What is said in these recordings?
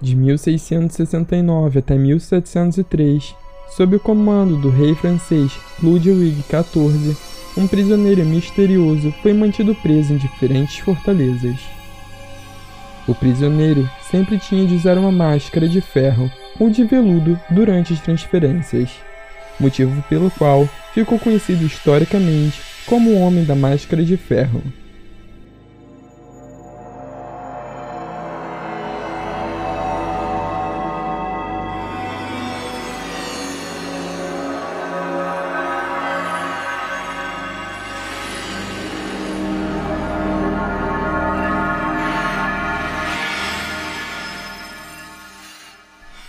de 1669 até 1703, sob o comando do rei francês Ludwig XIV, um prisioneiro misterioso foi mantido preso em diferentes fortalezas. O prisioneiro sempre tinha de usar uma máscara de ferro ou de veludo durante as transferências, motivo pelo qual ficou conhecido historicamente como o Homem da Máscara de Ferro.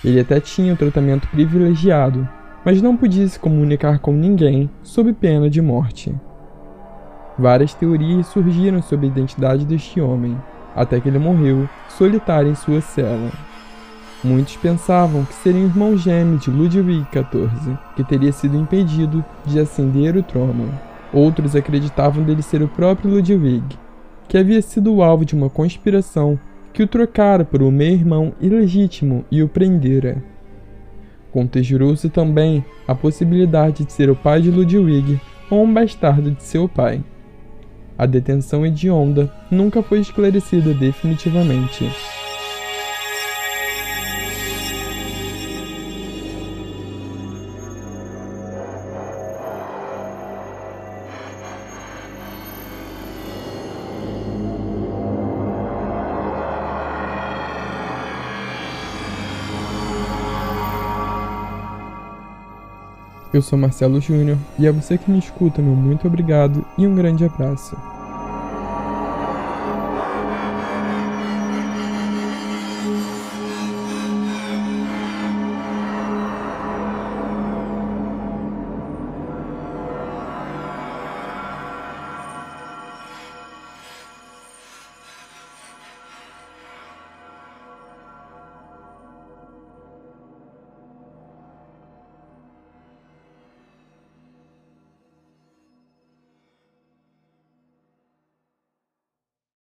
Ele até tinha um tratamento privilegiado, mas não podia se comunicar com ninguém sob pena de morte. Várias teorias surgiram sobre a identidade deste homem, até que ele morreu solitário em sua cela. Muitos pensavam que seria o irmão gêmeo de Ludwig XIV, que teria sido impedido de ascender o trono. Outros acreditavam dele ser o próprio Ludwig, que havia sido alvo de uma conspiração que o trocara por um meio-irmão ilegítimo e o prendera. Conjurou-se também a possibilidade de ser o pai de Ludwig ou um bastardo de seu pai. A detenção hedionda nunca foi esclarecida definitivamente. Eu sou Marcelo Júnior e a você que me escuta, meu muito obrigado e um grande abraço.